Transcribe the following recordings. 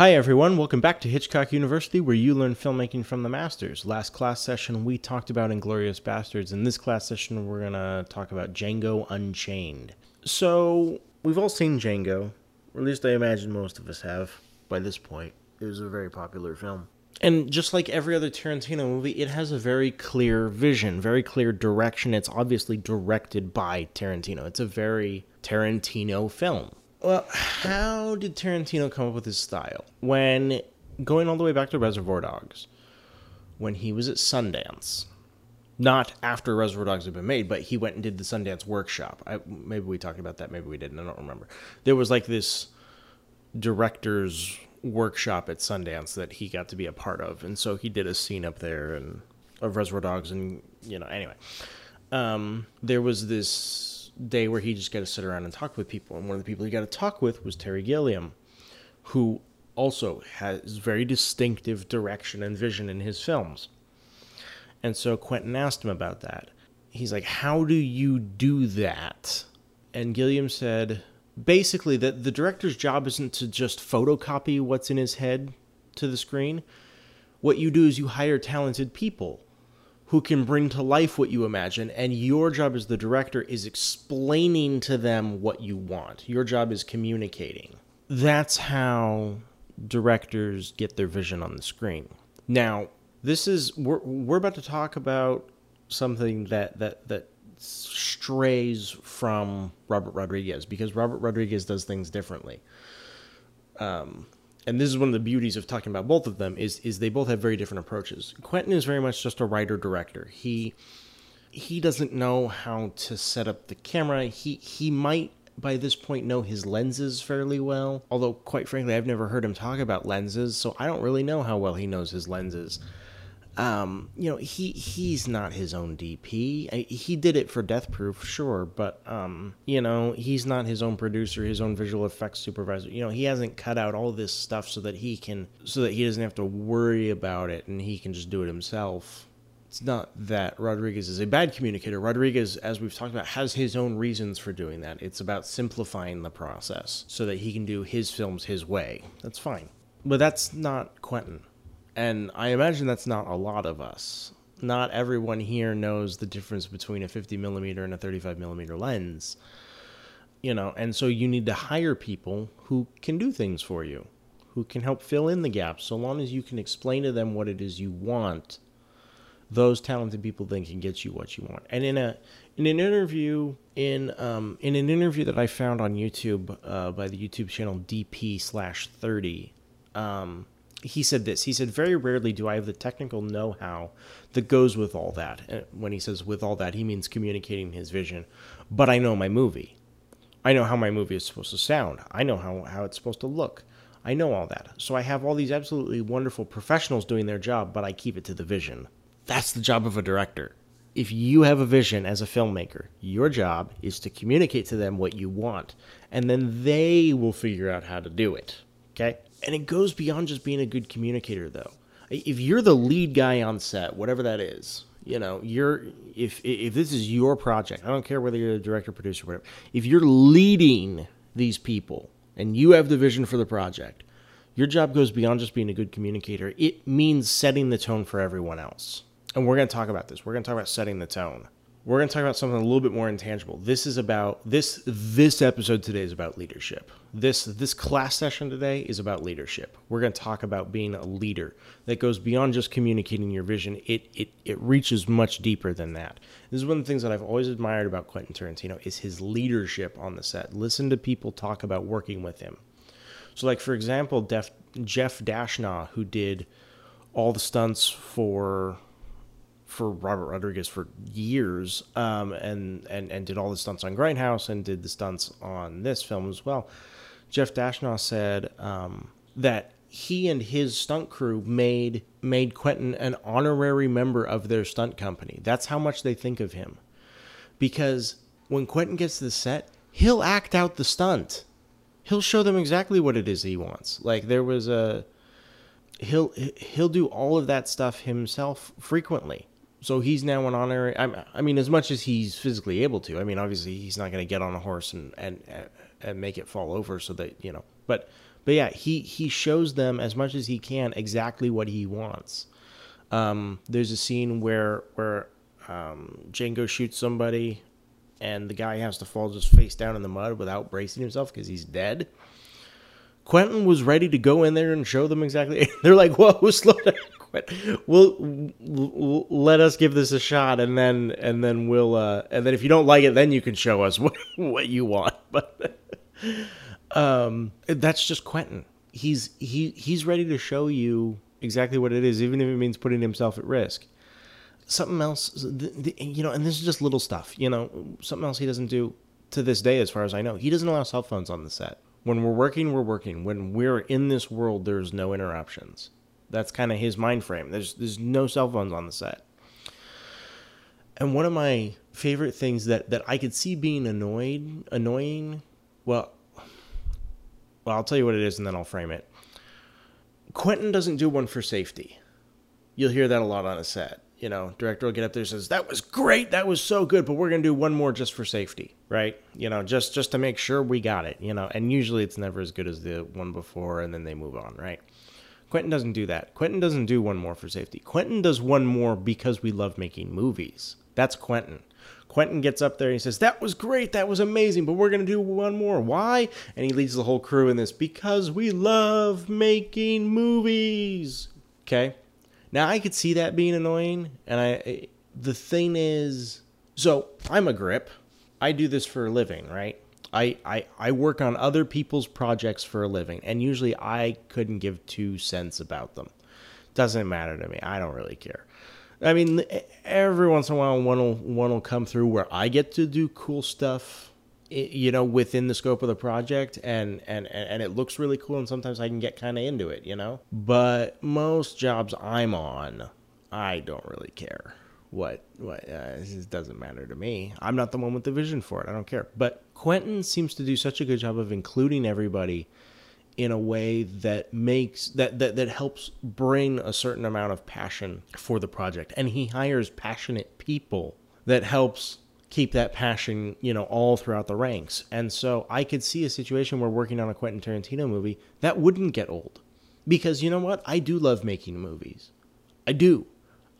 Hi, everyone. Welcome back to Hitchcock University, where you learn filmmaking from the masters. Last class session, we talked about Inglourious Basterds. In this class session, we're going to talk about Django Unchained. So, we've all seen Django, or at least I imagine most of us have by this point. It was a very popular film. And just like every other Tarantino movie, it has a very clear vision, very clear direction. It's obviously directed by Tarantino. It's a very Tarantino film. Well, how did Tarantino come up with his style? When going all the way back to Reservoir Dogs, when he was at Sundance, not after Reservoir Dogs had been made, but he went and did the Sundance workshop. I, maybe we talked about that, maybe we didn't. I don't remember. There was like this director's workshop at Sundance that he got to be a part of, and so he did a scene up there and of Reservoir Dogs, and you know, anyway, um, there was this day where he just got to sit around and talk with people, and one of the people he got to talk with was Terry Gilliam, who also has very distinctive direction and vision in his films. And so Quentin asked him about that. He's like, "How do you do that?" And Gilliam said, basically that the director's job isn't to just photocopy what's in his head to the screen. What you do is you hire talented people who can bring to life what you imagine, and your job as the director is explaining to them what you want. Your job is communicating. That's how directors get their vision on the screen. Now, this is we're we're about to talk about something that that that strays from Robert Rodriguez because Robert Rodriguez does things differently. Um, and this is one of the beauties of talking about both of them is is they both have very different approaches. Quentin is very much just a writer director. He he doesn't know how to set up the camera. He he might by this point know his lenses fairly well. Although quite frankly, I've never heard him talk about lenses, so I don't really know how well he knows his lenses. Um, you know, he he's not his own DP. He did it for Death Proof, sure, but um, you know, he's not his own producer, his own visual effects supervisor. You know, he hasn't cut out all this stuff so that he can so that he doesn't have to worry about it and he can just do it himself. It's not that Rodriguez is a bad communicator. Rodriguez, as we've talked about, has his own reasons for doing that. It's about simplifying the process so that he can do his films his way. That's fine. But that's not Quentin. And I imagine that's not a lot of us. Not everyone here knows the difference between a 50 millimeter and a 35 millimeter lens. You know, and so you need to hire people who can do things for you, who can help fill in the gaps. So long as you can explain to them what it is you want, those talented people then can get you what you want. And in a in an interview in um, in an interview that I found on YouTube uh, by the YouTube channel DP slash thirty, um, he said this. He said, Very rarely do I have the technical know how that goes with all that. And when he says with all that, he means communicating his vision. But I know my movie. I know how my movie is supposed to sound. I know how, how it's supposed to look. I know all that. So I have all these absolutely wonderful professionals doing their job, but I keep it to the vision. That's the job of a director. If you have a vision as a filmmaker, your job is to communicate to them what you want, and then they will figure out how to do it. Okay? And it goes beyond just being a good communicator, though. If you're the lead guy on set, whatever that is, you know, you're if if this is your project, I don't care whether you're the director, producer, whatever. If you're leading these people and you have the vision for the project, your job goes beyond just being a good communicator. It means setting the tone for everyone else. And we're going to talk about this. We're going to talk about setting the tone we're going to talk about something a little bit more intangible. This is about this this episode today is about leadership. This this class session today is about leadership. We're going to talk about being a leader that goes beyond just communicating your vision. It it it reaches much deeper than that. This is one of the things that I've always admired about Quentin Tarantino is his leadership on the set. Listen to people talk about working with him. So like for example, Def, Jeff Dashnaw who did all the stunts for for Robert Rodriguez for years, um, and and and did all the stunts on Grindhouse and did the stunts on this film as well. Jeff Dashnaw said um, that he and his stunt crew made made Quentin an honorary member of their stunt company. That's how much they think of him, because when Quentin gets to the set, he'll act out the stunt. He'll show them exactly what it is he wants. Like there was a he'll he'll do all of that stuff himself frequently so he's now an honorary. I mean, as much as he's physically able to. I mean, obviously he's not going to get on a horse and, and and make it fall over so that you know. But But yeah, he he shows them as much as he can exactly what he wants. Um, there's a scene where where um, Django shoots somebody, and the guy has to fall just face down in the mud without bracing himself because he's dead. Quentin was ready to go in there and show them exactly. They're like, "Whoa, slow down, We'll, we'll let us give this a shot, and then and then we'll uh, and then if you don't like it, then you can show us what what you want." But um, that's just Quentin. He's he he's ready to show you exactly what it is, even if it means putting himself at risk. Something else, the, the, you know, and this is just little stuff. You know, something else he doesn't do to this day, as far as I know. He doesn't allow cell phones on the set. When we're working, we're working. When we're in this world, there's no interruptions. That's kind of his mind frame. There's there's no cell phones on the set. And one of my favorite things that that I could see being annoyed annoying, well, well, I'll tell you what it is and then I'll frame it. Quentin doesn't do one for safety. You'll hear that a lot on a set. You know, director will get up there and says, "That was great. That was so good, but we're going to do one more just for safety." Right? You know, just just to make sure we got it, you know. And usually it's never as good as the one before and then they move on, right? Quentin doesn't do that. Quentin doesn't do one more for safety. Quentin does one more because we love making movies. That's Quentin. Quentin gets up there and he says, That was great. That was amazing, but we're going to do one more. Why? And he leads the whole crew in this because we love making movies. Okay. Now I could see that being annoying. And I, eh, the thing is, so I'm a grip. I do this for a living, right? I, I, I work on other people's projects for a living, and usually I couldn't give two cents about them. Doesn't matter to me. I don't really care. I mean, every once in a while, one will one will come through where I get to do cool stuff, you know, within the scope of the project, and and and it looks really cool, and sometimes I can get kind of into it, you know. But most jobs I'm on, I don't really care what what uh, doesn't matter to me. I'm not the one with the vision for it. I don't care. But Quentin seems to do such a good job of including everybody in a way that makes that, that that helps bring a certain amount of passion for the project and he hires passionate people that helps keep that passion you know all throughout the ranks and so i could see a situation where working on a quentin tarantino movie that wouldn't get old because you know what i do love making movies i do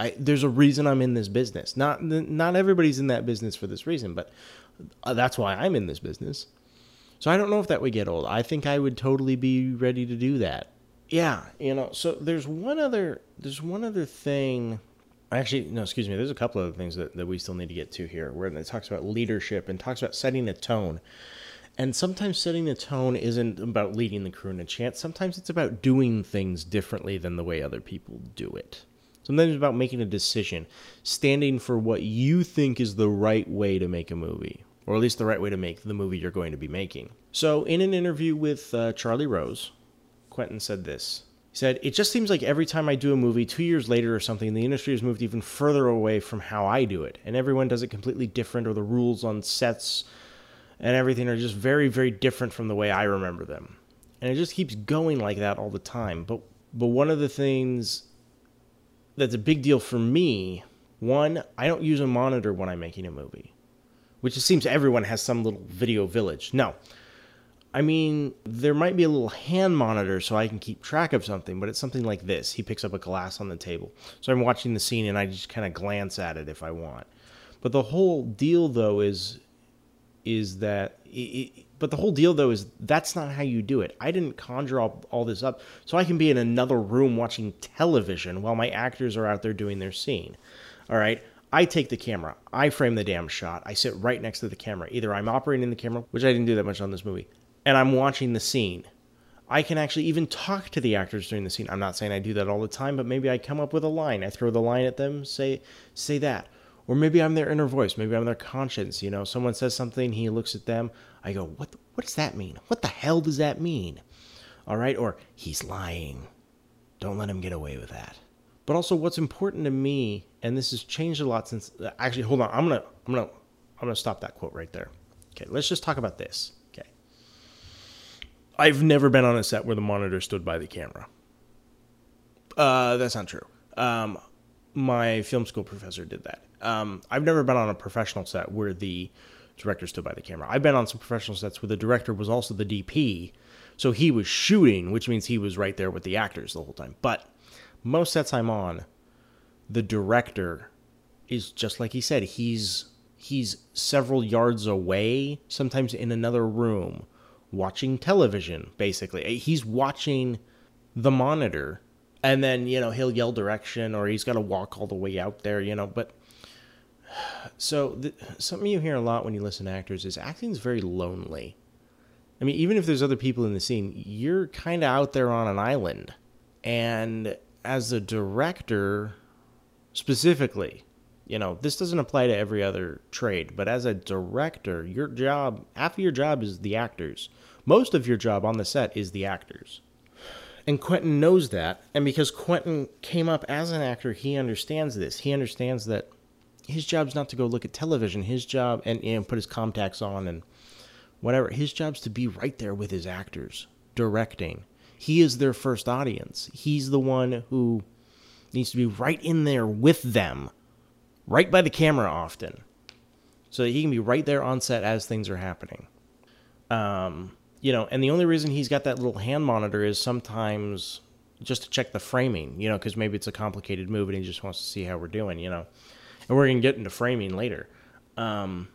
I, there's a reason i'm in this business not not everybody's in that business for this reason but uh, that's why i'm in this business so I don't know if that would get old. I think I would totally be ready to do that. Yeah, you know. So there's one other there's one other thing. Actually, no, excuse me. There's a couple other things that, that we still need to get to here, where it talks about leadership and talks about setting a tone. And sometimes setting the tone isn't about leading the crew in a chance. Sometimes it's about doing things differently than the way other people do it. Sometimes it's about making a decision, standing for what you think is the right way to make a movie, or at least the right way to make the movie you're going to be making. So, in an interview with uh, Charlie Rose, Quentin said this. He said, It just seems like every time I do a movie, two years later or something, the industry has moved even further away from how I do it. And everyone does it completely different, or the rules on sets and everything are just very, very different from the way I remember them. And it just keeps going like that all the time. But, but one of the things that's a big deal for me one, I don't use a monitor when I'm making a movie which it seems everyone has some little video village. No. I mean, there might be a little hand monitor so I can keep track of something, but it's something like this. He picks up a glass on the table. So I'm watching the scene and I just kind of glance at it if I want. But the whole deal though is is that it, but the whole deal though is that's not how you do it. I didn't conjure all, all this up so I can be in another room watching television while my actors are out there doing their scene. All right? I take the camera, I frame the damn shot, I sit right next to the camera. Either I'm operating the camera, which I didn't do that much on this movie, and I'm watching the scene. I can actually even talk to the actors during the scene. I'm not saying I do that all the time, but maybe I come up with a line. I throw the line at them, say say that. Or maybe I'm their inner voice, maybe I'm their conscience, you know. Someone says something, he looks at them, I go, "What what does that mean? What the hell does that mean?" All right? Or he's lying. Don't let him get away with that. But also what's important to me and this has changed a lot since actually hold on i'm gonna i'm gonna i'm gonna stop that quote right there okay let's just talk about this okay i've never been on a set where the monitor stood by the camera uh that's not true um my film school professor did that um i've never been on a professional set where the director stood by the camera i've been on some professional sets where the director was also the dp So he was shooting, which means he was right there with the actors the whole time. But most sets I'm on, the director is just like he said, he's he's several yards away, sometimes in another room, watching television, basically. He's watching the monitor and then, you know, he'll yell direction or he's got to walk all the way out there, you know, but so the, something you hear a lot when you listen to actors is acting is very lonely. I mean, even if there's other people in the scene, you're kind of out there on an island. And as a director, specifically, you know, this doesn't apply to every other trade, but as a director, your job, half of your job is the actors. Most of your job on the set is the actors. And Quentin knows that. And because Quentin came up as an actor, he understands this. He understands that his job's not to go look at television. His job, and know, put his contacts on and whatever. His job's to be right there with his actors, directing. He is their first audience. He's the one who needs to be right in there with them, right by the camera often, so that he can be right there on set as things are happening. Um, you know, and the only reason he's got that little hand monitor is sometimes just to check the framing, you know, because maybe it's a complicated move and he just wants to see how we're doing, you know. And we're gonna get into framing later. Um,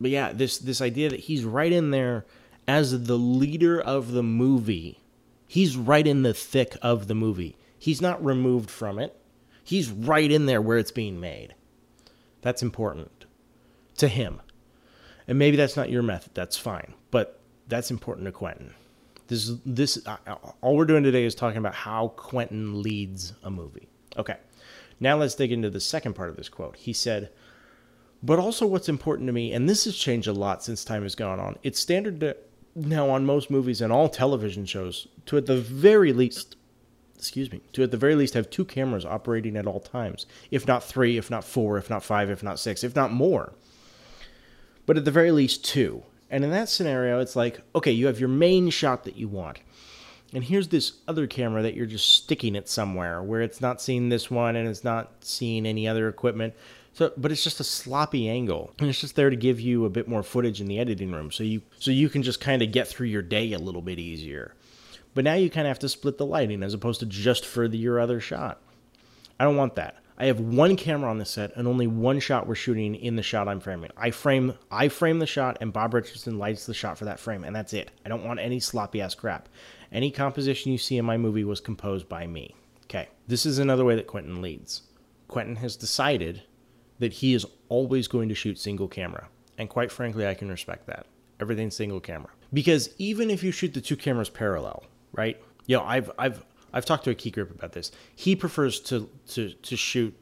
but yeah, this this idea that he's right in there as the leader of the movie. He's right in the thick of the movie. He's not removed from it. He's right in there where it's being made. That's important to him. And maybe that's not your method. That's fine. But that's important to Quentin. This this uh, all we're doing today is talking about how Quentin leads a movie. Okay. Now let's dig into the second part of this quote. He said, "But also what's important to me, and this has changed a lot since time has gone on. It's standard to, now on most movies and all television shows to at the very least excuse me, to at the very least have two cameras operating at all times, if not three, if not four, if not five, if not six, if not more. But at the very least two. And in that scenario, it's like, okay, you have your main shot that you want. And here's this other camera that you're just sticking it somewhere where it's not seeing this one and it's not seeing any other equipment. So, but it's just a sloppy angle, and it's just there to give you a bit more footage in the editing room, so you so you can just kind of get through your day a little bit easier. But now you kind of have to split the lighting as opposed to just for the, your other shot. I don't want that. I have one camera on the set and only one shot we're shooting in the shot I'm framing. I frame I frame the shot and Bob Richardson lights the shot for that frame and that's it. I don't want any sloppy ass crap. Any composition you see in my movie was composed by me. Okay. This is another way that Quentin leads. Quentin has decided that he is always going to shoot single camera. And quite frankly, I can respect that. Everything's single camera. Because even if you shoot the two cameras parallel, right? You know, I've I've I've talked to a key grip about this. He prefers to to to shoot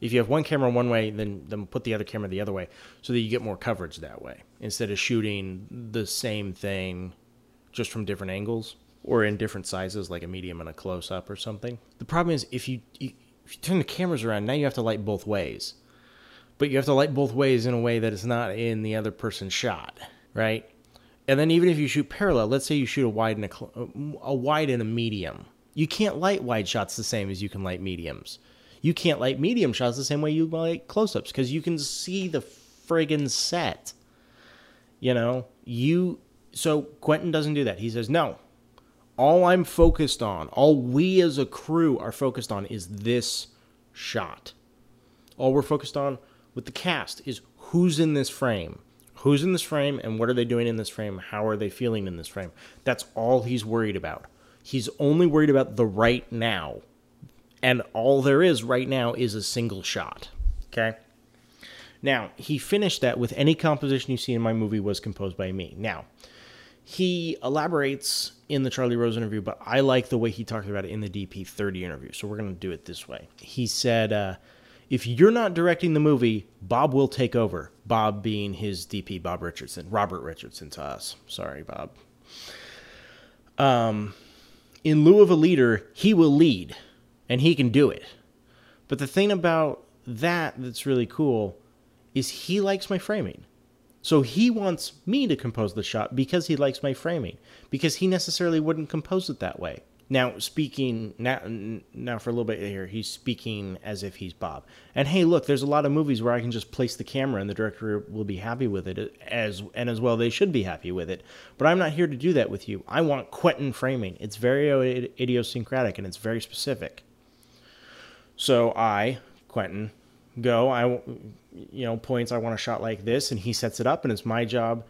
if you have one camera one way, then then put the other camera the other way, so that you get more coverage that way instead of shooting the same thing just from different angles or in different sizes, like a medium and a close up or something. The problem is if you, you if you turn the cameras around, now you have to light both ways, but you have to light both ways in a way that is not in the other person's shot, right? And then even if you shoot parallel, let's say you shoot a wide and a, a wide and a medium you can't light wide shots the same as you can light mediums. You can't light medium shots the same way you light close ups because you can see the friggin' set. You know, you. So Quentin doesn't do that. He says, no, all I'm focused on, all we as a crew are focused on is this shot. All we're focused on with the cast is who's in this frame. Who's in this frame and what are they doing in this frame? How are they feeling in this frame? That's all he's worried about. He's only worried about the right now. And all there is right now is a single shot. Okay? Now, he finished that with any composition you see in my movie was composed by me. Now, he elaborates in the Charlie Rose interview, but I like the way he talked about it in the DP30 interview. So we're going to do it this way. He said, uh, if you're not directing the movie, Bob will take over. Bob being his DP, Bob Richardson, Robert Richardson to us. Sorry, Bob. Um, in lieu of a leader, he will lead and he can do it. But the thing about that that's really cool is he likes my framing. So he wants me to compose the shot because he likes my framing, because he necessarily wouldn't compose it that way. Now, speaking now, now for a little bit here, he's speaking as if he's Bob. And hey, look, there's a lot of movies where I can just place the camera and the director will be happy with it, as and as well they should be happy with it. But I'm not here to do that with you. I want Quentin framing. It's very idiosyncratic and it's very specific. So I, Quentin, go. I, you know, points. I want a shot like this, and he sets it up, and it's my job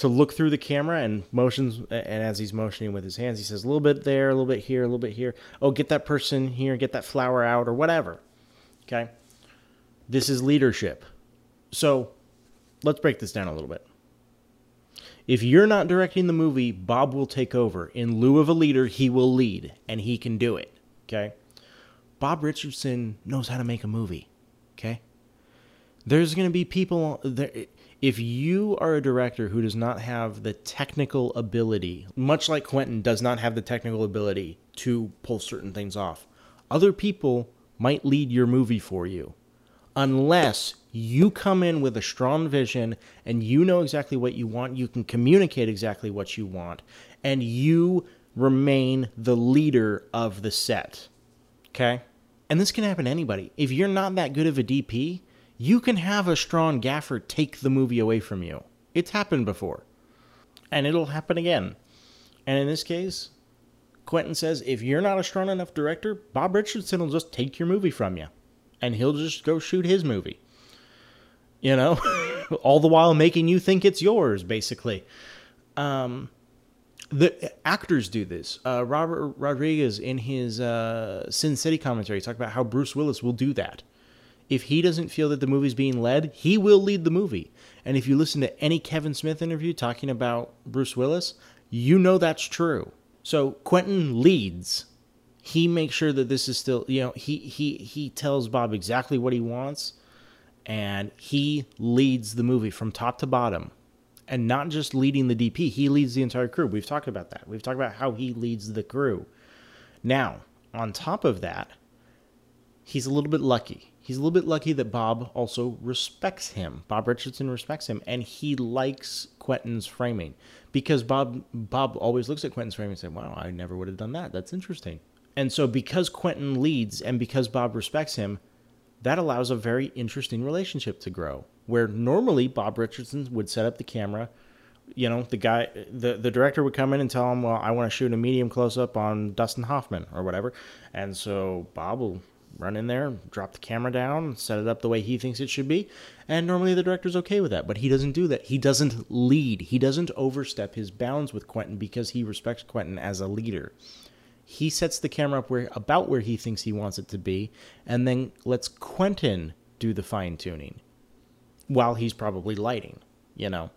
to look through the camera and motions and as he's motioning with his hands he says a little bit there a little bit here a little bit here. Oh get that person here get that flower out or whatever. Okay? This is leadership. So let's break this down a little bit. If you're not directing the movie bob will take over. In lieu of a leader he will lead and he can do it. Okay? Bob richardson knows how to make a movie. Okay? There's going to be people there if you are a director who does not have the technical ability, much like Quentin does not have the technical ability to pull certain things off, other people might lead your movie for you. Unless you come in with a strong vision and you know exactly what you want, you can communicate exactly what you want, and you remain the leader of the set. Okay? And this can happen to anybody. If you're not that good of a DP, you can have a strong gaffer take the movie away from you. It's happened before. And it'll happen again. And in this case, Quentin says if you're not a strong enough director, Bob Richardson will just take your movie from you. And he'll just go shoot his movie. You know? All the while making you think it's yours, basically. Um, the actors do this. Uh, Robert Rodriguez, in his uh, Sin City commentary, talked about how Bruce Willis will do that if he doesn't feel that the movie's being led, he will lead the movie. And if you listen to any Kevin Smith interview talking about Bruce Willis, you know that's true. So Quentin leads. He makes sure that this is still, you know, he he he tells Bob exactly what he wants and he leads the movie from top to bottom. And not just leading the DP, he leads the entire crew. We've talked about that. We've talked about how he leads the crew. Now, on top of that, he's a little bit lucky he's a little bit lucky that Bob also respects him. Bob Richardson respects him, and he likes Quentin's framing because Bob Bob always looks at Quentin's framing and says, "Wow, I never would have done that. That's interesting." And so, because Quentin leads and because Bob respects him, that allows a very interesting relationship to grow. Where normally Bob Richardson would set up the camera, you know, the guy, the the director would come in and tell him, "Well, I want to shoot a medium close up on Dustin Hoffman or whatever," and so Bob will run in there, drop the camera down, set it up the way he thinks it should be. And normally the director's okay with that, but he doesn't do that. He doesn't lead. He doesn't overstep his bounds with Quentin because he respects Quentin as a leader. He sets the camera up where about where he thinks he wants it to be, and then lets Quentin do the fine tuning while he's probably lighting, you know.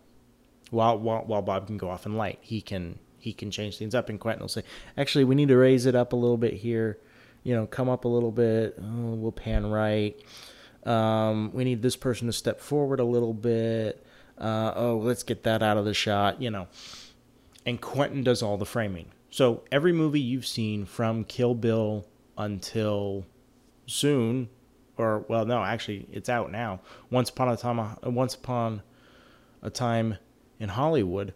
While, while while Bob can go off and light, he can he can change things up, and Quentin will say, "Actually, we need to raise it up a little bit here." You know, come up a little bit. Oh, we'll pan right. Um, we need this person to step forward a little bit. Uh, oh, let's get that out of the shot, you know. And Quentin does all the framing. So every movie you've seen from Kill Bill until soon, or well, no, actually, it's out now. Once upon a time, once upon a time in Hollywood,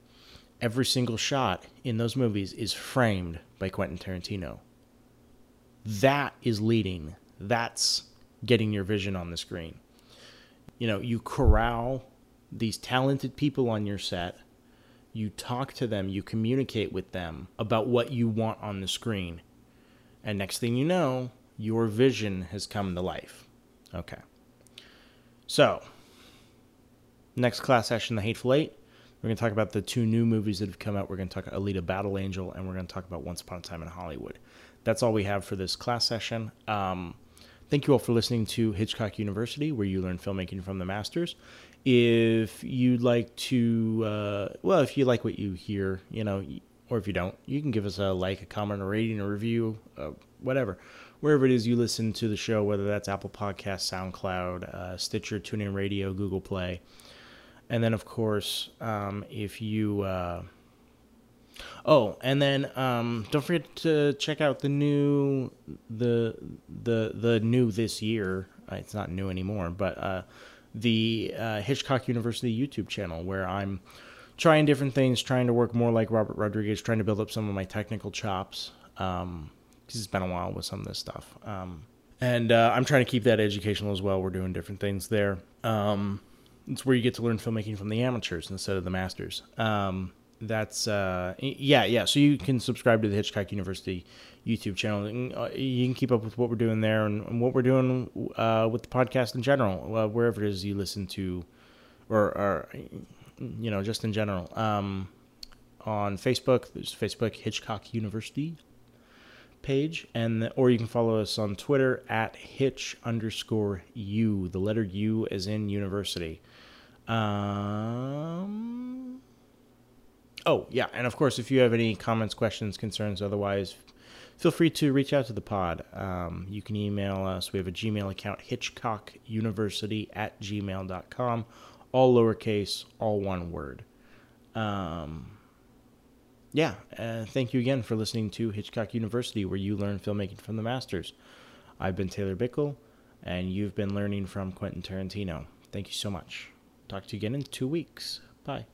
every single shot in those movies is framed by Quentin Tarantino. That is leading. That's getting your vision on the screen. You know, you corral these talented people on your set. You talk to them, you communicate with them about what you want on the screen. And next thing you know, your vision has come to life. Okay. So, next class session, The Hateful Eight, we're going to talk about the two new movies that have come out. We're going to talk about Alita Battle Angel, and we're going to talk about Once Upon a Time in Hollywood that's all we have for this class session. Um, thank you all for listening to Hitchcock University, where you learn filmmaking from the masters. If you'd like to, uh, well, if you like what you hear, you know, or if you don't, you can give us a like, a comment, a rating, a review, uh, whatever. Wherever it is you listen to the show, whether that's Apple Podcast, SoundCloud, uh, Stitcher, TuneIn Radio, Google Play. And then, of course, um, if you uh, Oh, and then um, don't forget to check out the new the the the new this year. Uh, it's not new anymore, but uh, the uh, Hitchcock University YouTube channel where I'm trying different things, trying to work more like Robert Rodriguez, trying to build up some of my technical chops. Um, because it's been a while with some of this stuff. Um, and uh, I'm trying to keep that educational as well. We're doing different things there. Um, it's where you get to learn filmmaking from the amateurs instead of the masters. Um, that's uh, yeah, yeah. So you can subscribe to the Hitchcock University YouTube channel. And, uh, you can keep up with what we're doing there and, and what we're doing uh, with the podcast in general, uh, wherever it is you listen to, or, or you know, just in general. Um, on Facebook, there's Facebook Hitchcock University page, and or you can follow us on Twitter at Hitch underscore U. The letter U is in university. Um, oh yeah, and of course, if you have any comments, questions, concerns, otherwise, feel free to reach out to the pod. Um, you can email us. We have a Gmail account, hitchcockuniversity at gmail.com. All lowercase, all one word. Um, yeah, uh, thank you again for listening to Hitchcock University, where you learn filmmaking from the masters. I've been Taylor Bickle, and you've been learning from Quentin Tarantino. Thank you so much. Talk to you again in two weeks. Bye.